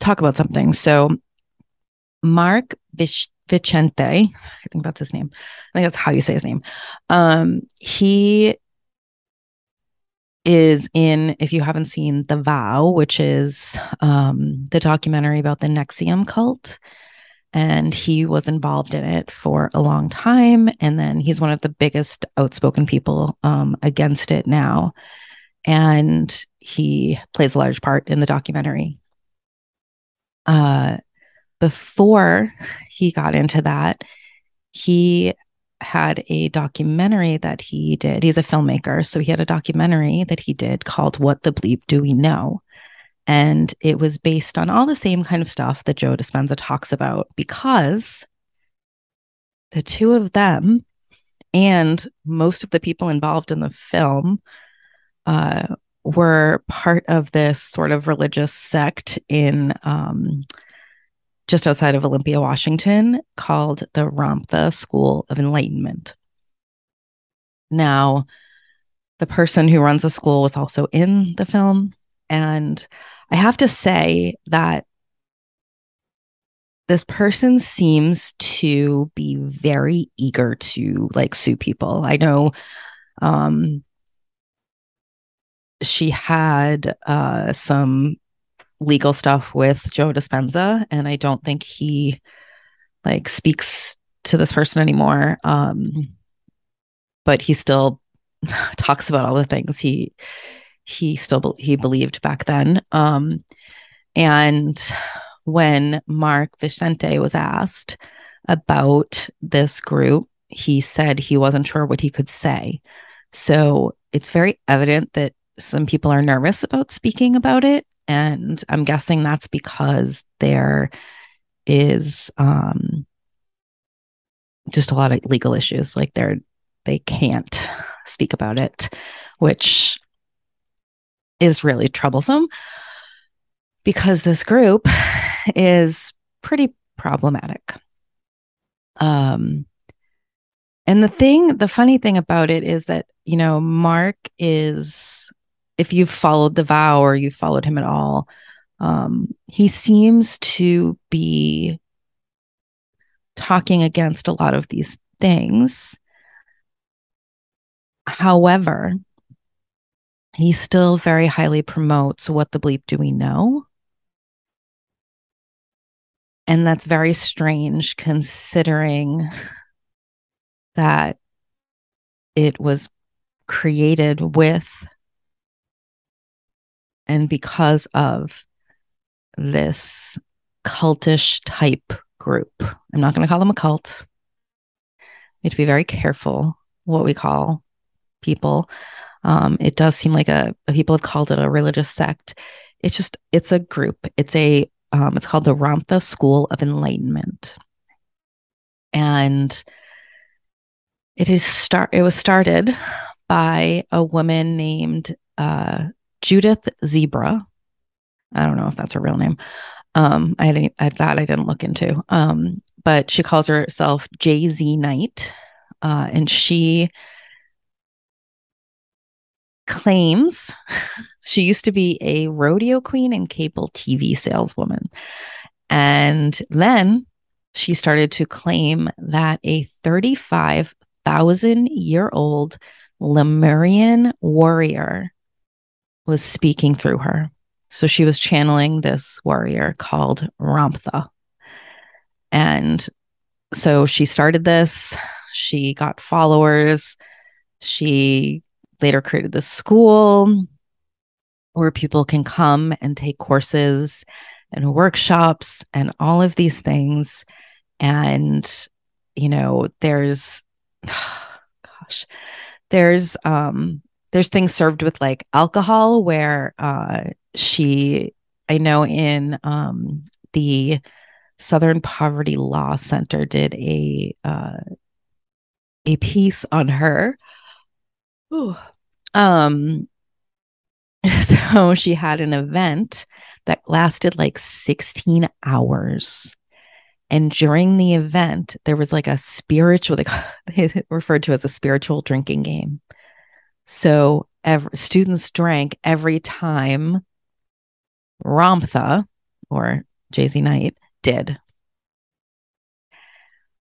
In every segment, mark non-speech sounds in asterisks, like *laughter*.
talk about something. So, Mark Vic- Vicente, I think that's his name. I think that's how you say his name. Um, he is in, if you haven't seen The Vow, which is um, the documentary about the NXIVM cult. And he was involved in it for a long time. And then he's one of the biggest outspoken people um, against it now. And he plays a large part in the documentary. Uh, before he got into that, he had a documentary that he did. He's a filmmaker. So he had a documentary that he did called What the Bleep Do We Know? And it was based on all the same kind of stuff that Joe Dispenza talks about because the two of them and most of the people involved in the film uh, were part of this sort of religious sect in um, just outside of Olympia, Washington, called the Ramtha School of Enlightenment. Now, the person who runs the school was also in the film. And I have to say that this person seems to be very eager to like sue people. I know um, she had uh, some legal stuff with Joe Dispenza, and I don't think he like speaks to this person anymore. Um, but he still *sighs* talks about all the things he he still he believed back then. Um, and when Mark Vicente was asked about this group, he said he wasn't sure what he could say. So it's very evident that some people are nervous about speaking about it and I'm guessing that's because there is um, just a lot of legal issues. Like they're, they can't speak about it, which is really troublesome because this group is pretty problematic. Um, and the thing, the funny thing about it is that, you know, Mark is if you've followed the vow or you've followed him at all, um, he seems to be talking against a lot of these things. However, he still very highly promotes what the bleep do we know? And that's very strange considering that it was created with and because of this cultish type group. I'm not going to call them a cult. We have to be very careful what we call people. Um, it does seem like a people have called it a religious sect. It's just it's a group. It's a um, it's called the Ramtha School of Enlightenment, and it is start. It was started by a woman named uh, Judith Zebra. I don't know if that's her real name. Um, I had, I, that I didn't look into. Um, but she calls herself JZ Knight, uh, and she claims *laughs* she used to be a rodeo queen and cable TV saleswoman, and then she started to claim that a 35,000 year old Lemurian warrior was speaking through her. So she was channeling this warrior called Ramtha. And so she started this, she got followers, she later created this school where people can come and take courses and workshops and all of these things. And, you know, there's, *sighs* gosh, there's um there's things served with like alcohol where uh she I know in um the Southern Poverty Law Center did a uh a piece on her. Ooh. Um *laughs* so she had an event that lasted like 16 hours. And during the event, there was like a spiritual, they *laughs* referred to as a spiritual drinking game. So every, students drank every time Ramtha, or JZ Knight did.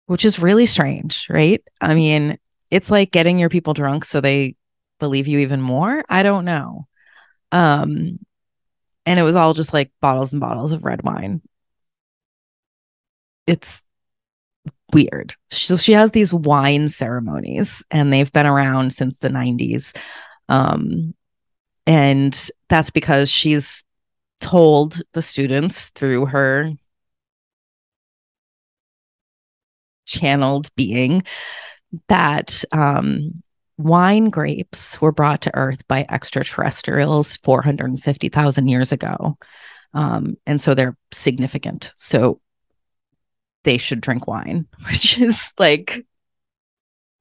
Which is really strange, right? I mean, it's like getting your people drunk so they believe you even more. I don't know. Um and it was all just like bottles and bottles of red wine. It's weird. So she has these wine ceremonies and they've been around since the 90s. Um, and that's because she's told the students through her channeled being that um, wine grapes were brought to Earth by extraterrestrials 450,000 years ago. Um, and so they're significant. So they should drink wine, *laughs* which is like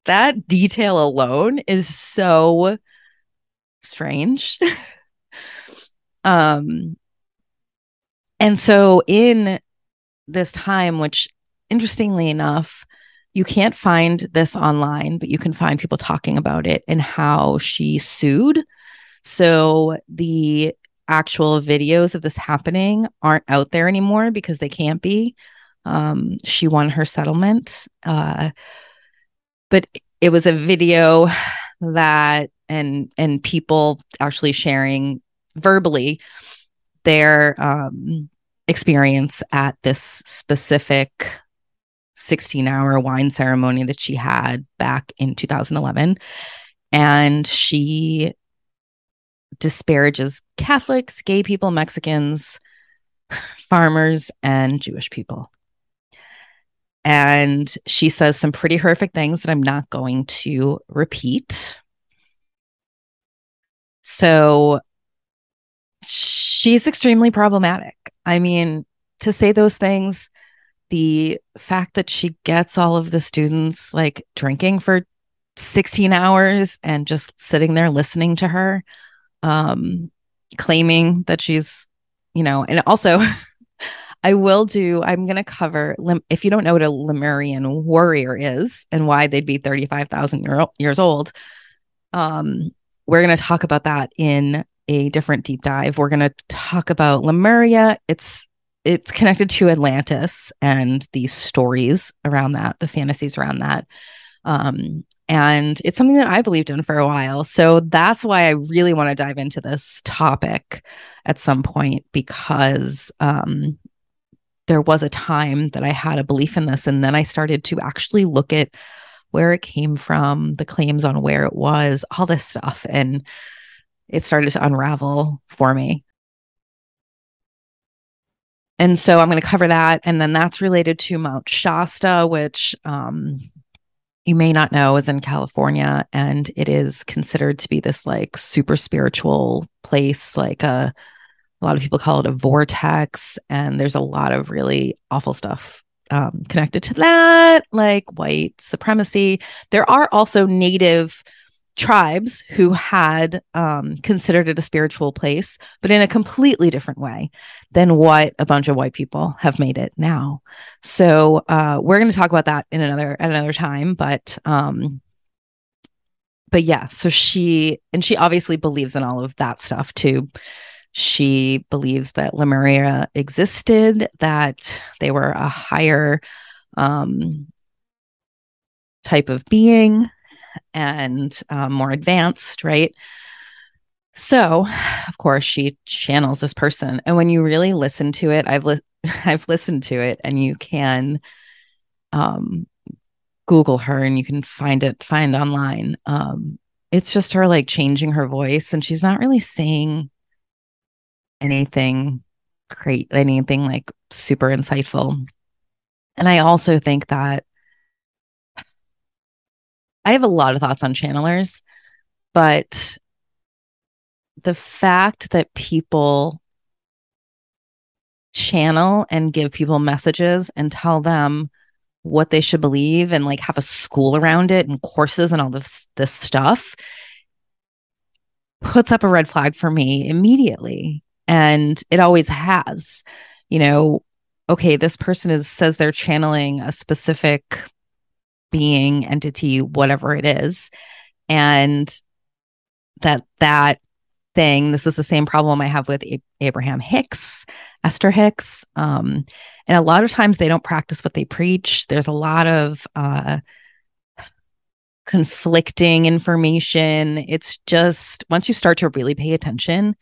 that detail alone is so strange. *laughs* um and so in this time which interestingly enough you can't find this online but you can find people talking about it and how she sued so the actual videos of this happening aren't out there anymore because they can't be um, she won her settlement. Uh, but it was a video that and and people actually sharing verbally their um, experience at this specific 16 hour wine ceremony that she had back in 2011 and she disparages catholics gay people mexicans farmers and jewish people and she says some pretty horrific things that I'm not going to repeat. So she's extremely problematic. I mean, to say those things, the fact that she gets all of the students like drinking for 16 hours and just sitting there listening to her, um, claiming that she's, you know, and also *laughs* I will do, I'm going to cover, if you don't know what a Lemurian warrior is and why they'd be 35,000 year, years old, um, we're going to talk about that in a different deep dive. We're going to talk about Lemuria. It's it's connected to Atlantis and these stories around that, the fantasies around that. Um, and it's something that I believed in for a while. So that's why I really want to dive into this topic at some point because um, there was a time that I had a belief in this. And then I started to actually look at where it came from, the claims on where it was, all this stuff. And it started to unravel for me. And so I'm going to cover that. And then that's related to Mount Shasta, which um, you may not know is in California. And it is considered to be this like super spiritual place, like a a lot of people call it a vortex, and there's a lot of really awful stuff um, connected to that, like white supremacy. There are also native tribes who had um, considered it a spiritual place, but in a completely different way than what a bunch of white people have made it now. So uh, we're going to talk about that in another at another time, but um, but yeah. So she and she obviously believes in all of that stuff too. She believes that Lemuria existed, that they were a higher um, type of being and uh, more advanced, right? So, of course, she channels this person, and when you really listen to it, I've li- *laughs* I've listened to it, and you can um, Google her, and you can find it find online. Um, it's just her like changing her voice, and she's not really saying anything great, anything like super insightful. And I also think that I have a lot of thoughts on channelers, but the fact that people channel and give people messages and tell them what they should believe and like have a school around it and courses and all this this stuff puts up a red flag for me immediately and it always has you know okay this person is says they're channeling a specific being entity whatever it is and that that thing this is the same problem i have with A- abraham hicks Esther Hicks. Um, and a lot of times they don't practice what they preach. There's a lot of uh, conflicting information. It's just once you start to really pay attention,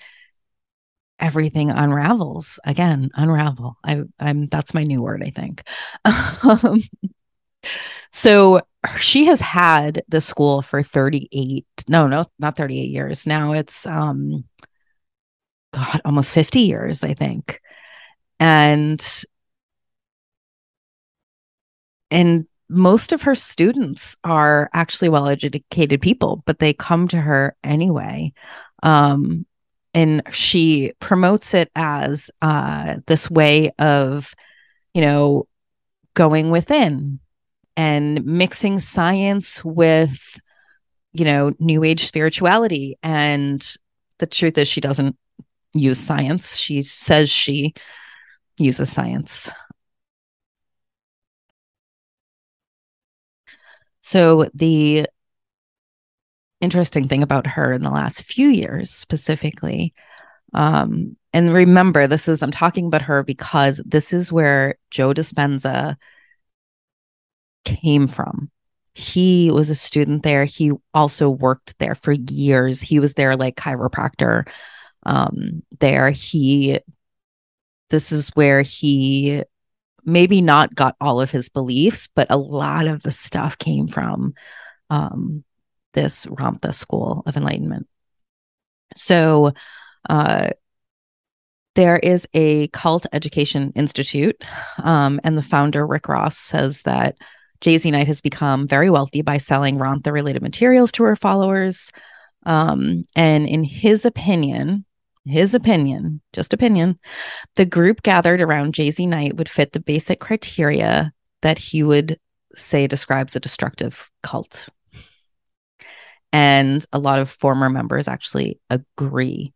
everything unravels. Again unravel. I i'm that's my new word i think. Um, *laughs* so she has had the school for 38 no no not 38 years. Now it's um god almost 50 years i think. And and most of her students are actually well educated people but they come to her anyway. Um and she promotes it as uh, this way of you know going within and mixing science with you know new age spirituality. And the truth is she doesn't use science. She says she uses science. So the interesting thing about her in the last few years specifically um, and remember this is i'm talking about her because this is where joe dispenza came from. He was a student there. He also worked there for years. He was there like chiropractor um, there. He this is where he maybe not got all of his beliefs but a lot of the stuff came from um, this Ramtha School of Enlightenment. So, uh, there is a cult education institute, um, and the founder, Rick Ross, says that JZ Knight has become very wealthy by selling Ramtha related materials to her followers. Um, and in his opinion, his opinion, just opinion, the group gathered around JZ Knight would fit the basic criteria that he would say describes a destructive cult. And a lot of former members actually agree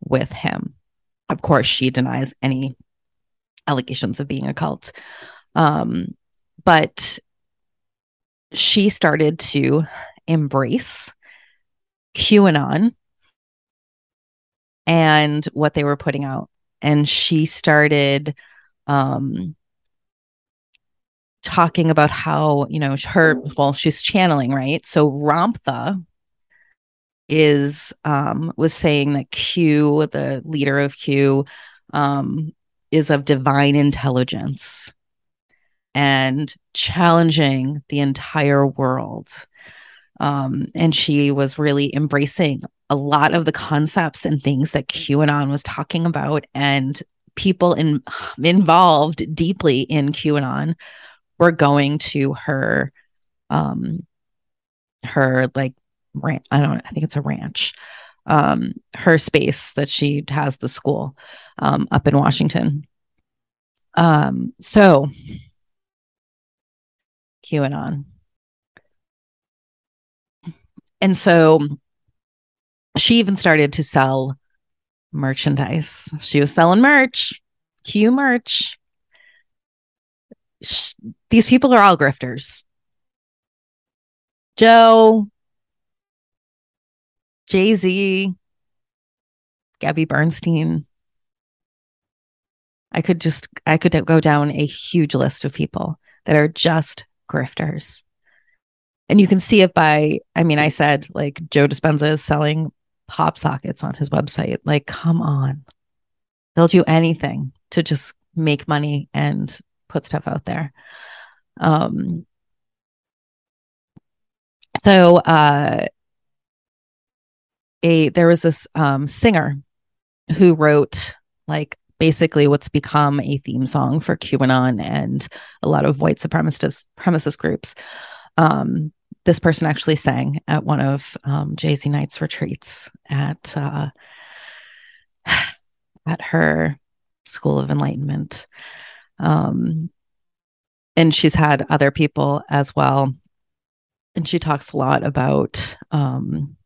with him. Of course, she denies any allegations of being a cult. Um, but she started to embrace QAnon and what they were putting out. And she started um, talking about how, you know, her, well, she's channeling, right? So Ramtha, is um, was saying that Q, the leader of Q, um, is of divine intelligence and challenging the entire world. Um, and she was really embracing a lot of the concepts and things that QAnon was talking about, and people in, involved deeply in QAnon were going to her um her like ranch. I don't. I think it's a ranch. Um, her space that she has the school um, up in Washington. Um, so QAnon. And so she even started to sell merchandise. She was selling merch, Q merch. She, these people are all grifters. Joe, JZ, Gabby Bernstein. I could just, I could go down a huge list of people that are just grifters. And you can see it by, I mean, I said like Joe Dispenza is selling pop sockets on his website. Like, come on. They'll do anything to just make money and put stuff out there. Um, so uh a there was this um, singer who wrote like basically what's become a theme song for QAnon and a lot of white supremacist supremacist groups. Um, this person actually sang at one of um, JZ Knight's retreats at uh, *sighs* at her School of Enlightenment. Um, and she's had other people as well. And she talks a lot about um,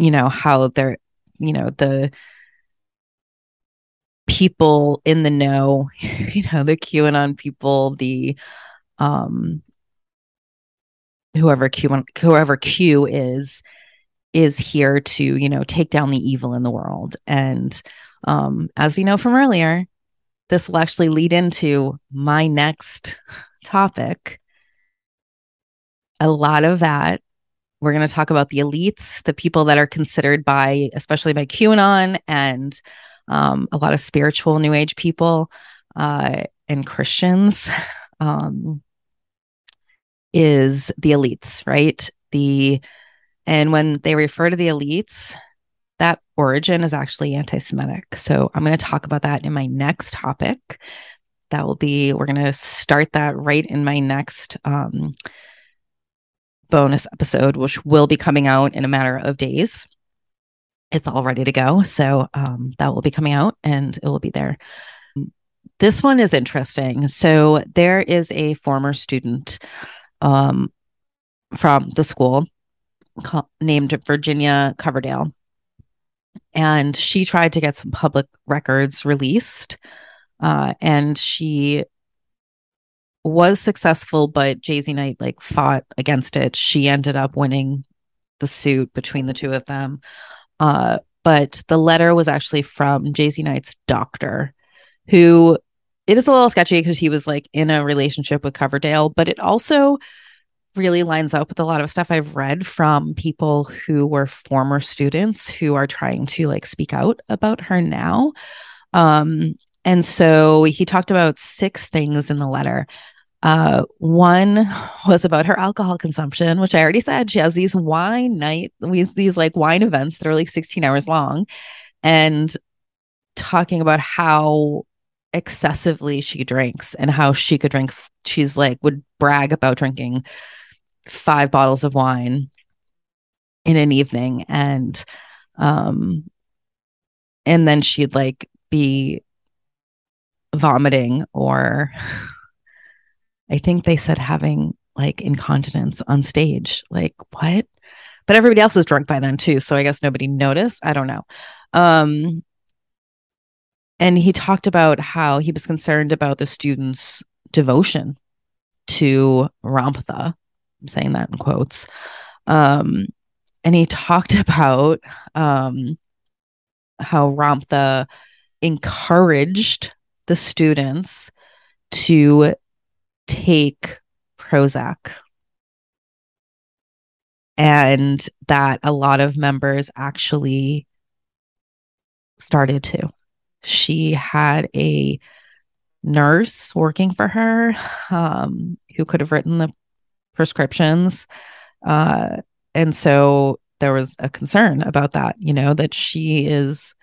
you know how they're you know the people in the know *laughs* you know the qanon people the um whoever q whoever q is is here to you know take down the evil in the world and Um, as we know from earlier, this will actually lead into my next topic. A lot of that, we're going to talk about the elites, the people that are considered by, especially by QAnon and um, a lot of spiritual New Age people uh, and Christians, *laughs* um, is the elites, right? The and when they refer to the elites, that origin is actually anti Semitic. So I'm going to talk about that in my next topic. That will be, we're going to start that right in my next um, bonus episode, which will be coming out in a matter of days. It's all ready to go. So um, that will be coming out and it will be there. This one is interesting. So there is a former student um, from the school named Virginia Coverdale and she tried to get some public records released uh, and she was successful but JZ Knight like fought against it she ended up winning the suit between the two of them uh, but the letter was actually from JZ Knight's doctor who it is a little sketchy because he was like in a relationship with Coverdale but it also really lines up with a lot of stuff I've read from people who were former students who are trying to like speak out about her now. Um, and so he talked about six things in the letter. Uh, one was about her alcohol consumption, which I already said. She has these wine night, these these like wine events that are like 16 hours long, and talking about how excessively she drinks and how she could drink. She's like would brag about drinking five bottles of wine in an evening and um and then she'd like be vomiting or I think they said having like incontinence on stage. Like what? But everybody else was drunk by then too, so I guess nobody noticed. I don't know. Um and he talked about how he was concerned about the students' devotion to Ramtha I'm saying that in quotes. Um, and he talked *laughs* about um, how Ramtha encouraged the students to take Prozac. And that a lot of members actually started to. She had a nurse working for her um, who could have written the prescriptions. Uh, and so there was a concern about that, you know, that she is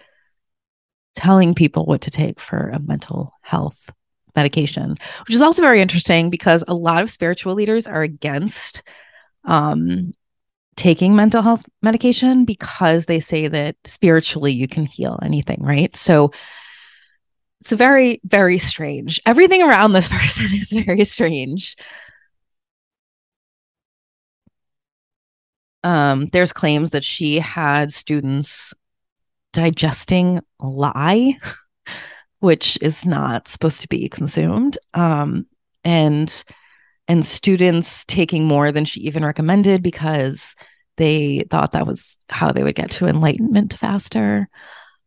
telling people what to take for a mental health medication, which is also very interesting because a lot of spiritual leaders are against um, taking mental health medication because they say that spiritually you can heal anything, right? So it's very, very strange. Everything around this *laughs* person is very strange. um, there's claims that she had students digesting lye, which is not supposed to be consumed, um, and and students taking more than she even recommended because they thought that was how they would get to enlightenment faster.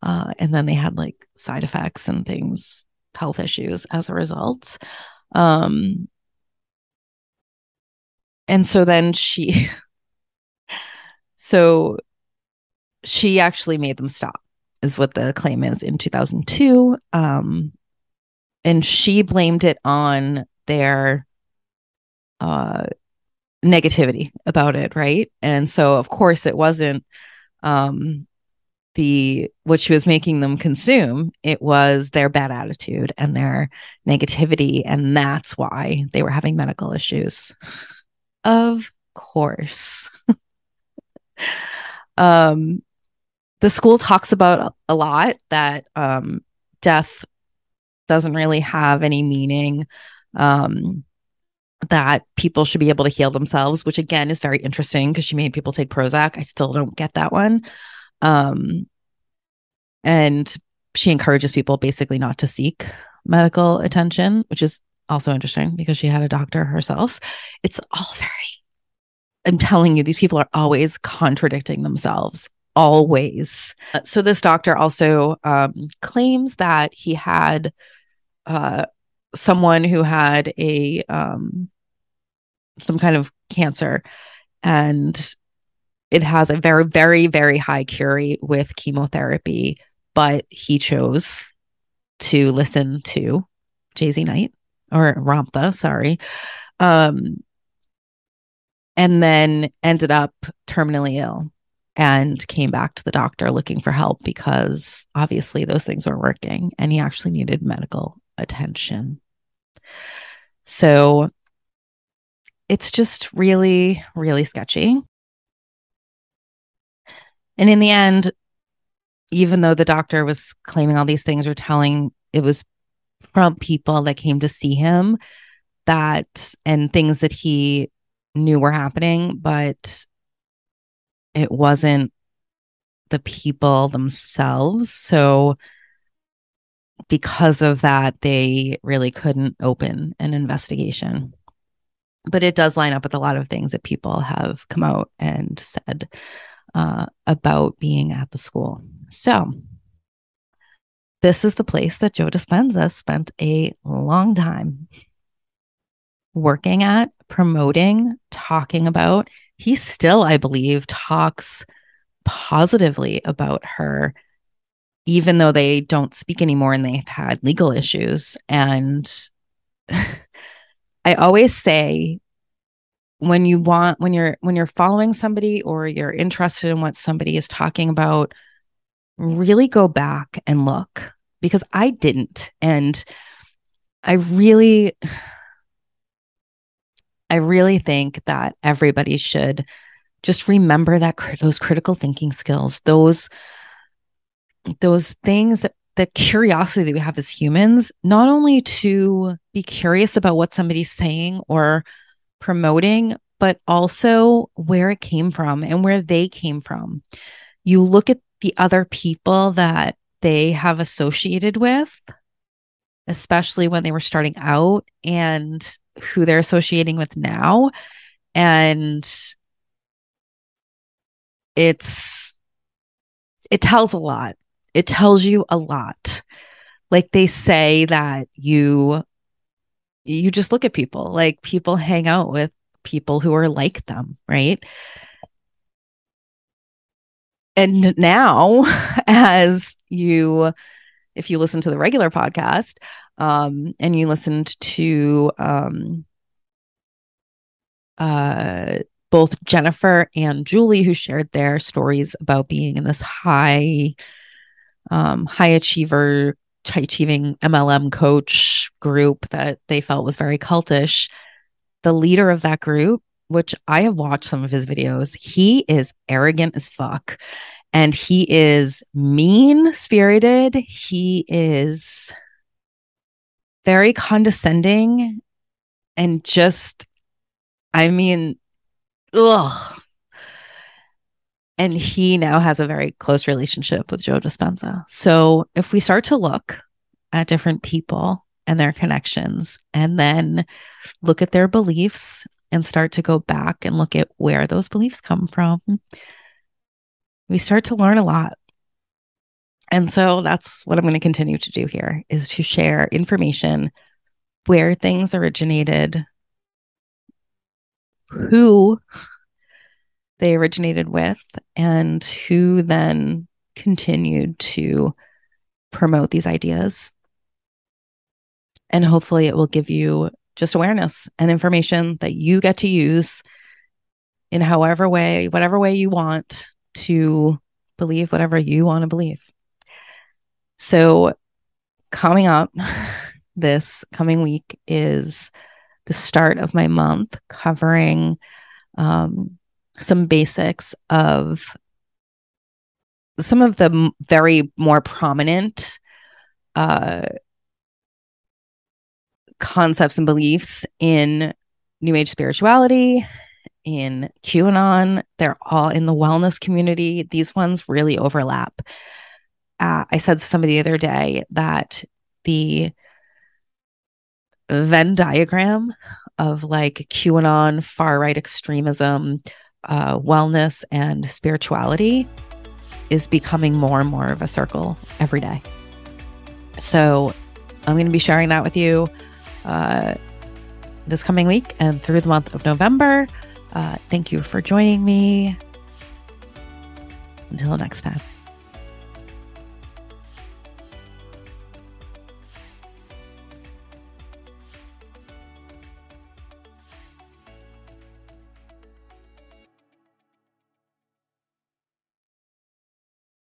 Uh, and then they had like side effects and things, health issues as a result. Um, and so then she *laughs* So she actually made them stop, is what the claim is in 2002. Um, and she blamed it on their uh, negativity about it, right? And so, of course, it wasn't um, the what she was making them consume it was their bad attitude and their negativity and that's why they were having medical issues of course *laughs* um, the school talks about a lot that um, death doesn't really have any meaning. Um, that people should be able to heal themselves, which again is very interesting because she made people take Prozac. I still don't get that one. Um, and she encourages people basically not to seek medical attention, which is also interesting because she had a doctor herself. It's all very I'm telling you, these people are always contradicting themselves always. So this doctor also um, claims that he had uh, someone who had a um, some kind of cancer, and it has a very, very, very high cure rate with chemotherapy. But he chose to listen to JZ Knight or Ramtha, sorry, um, and then ended up terminally ill and came back to the doctor looking for help because obviously those things weren't working and he actually needed medical attention. So it's just really, really sketchy. And in the end, even though the doctor was claiming all these things or telling it was from people that came to see him that and things that he knew were happening, but it wasn't the people themselves. So, because of that, they really couldn't open an investigation. But it does line up with a lot of things that people have come out and said uh, about being at the school. So, this is the place that Joe Dispenza spent a long time working at, promoting, talking about. He still, I believe, talks positively about her, even though they don't speak anymore and they've had legal issues. And *laughs* I always say, when you want when you're when you're following somebody or you're interested in what somebody is talking about really go back and look because I didn't and I really I really think that everybody should just remember that those critical thinking skills, those those things that the curiosity that we have as humans, not only to be curious about what somebody's saying or promoting, but also where it came from and where they came from. You look at the other people that they have associated with, especially when they were starting out, and who they're associating with now. And it's, it tells a lot. It tells you a lot. Like they say that you, you just look at people, like people hang out with people who are like them, right? And now, *laughs* as you, if you listen to the regular podcast, um, and you listened to um, uh, both Jennifer and Julie, who shared their stories about being in this high, um, high achiever, high achieving MLM coach group that they felt was very cultish. The leader of that group which I have watched some of his videos, he is arrogant as fuck. And he is mean spirited. He is very condescending and just, I mean, ugh. And he now has a very close relationship with Joe Dispenza. So if we start to look at different people and their connections and then look at their beliefs and start to go back and look at where those beliefs come from, we start to learn a lot. And so that's what I'm going to continue to do here is to share information where things originated, who they originated with, and who then continued to promote these ideas. And hopefully, it will give you just awareness and information that you get to use in however way, whatever way you want to believe whatever you want to believe. So, coming up *laughs* this coming week is the start of my month covering um, some basics of some of the very more prominent uh, concepts and beliefs in New Age spirituality, in QAnon. They're all in the wellness community. These ones really overlap. Uh, I said to somebody the other day that the Venn diagram of like QAnon, far right extremism, uh, wellness, and spirituality is becoming more and more of a circle every day. So I'm going to be sharing that with you uh, this coming week and through the month of November. Uh, thank you for joining me. Until next time.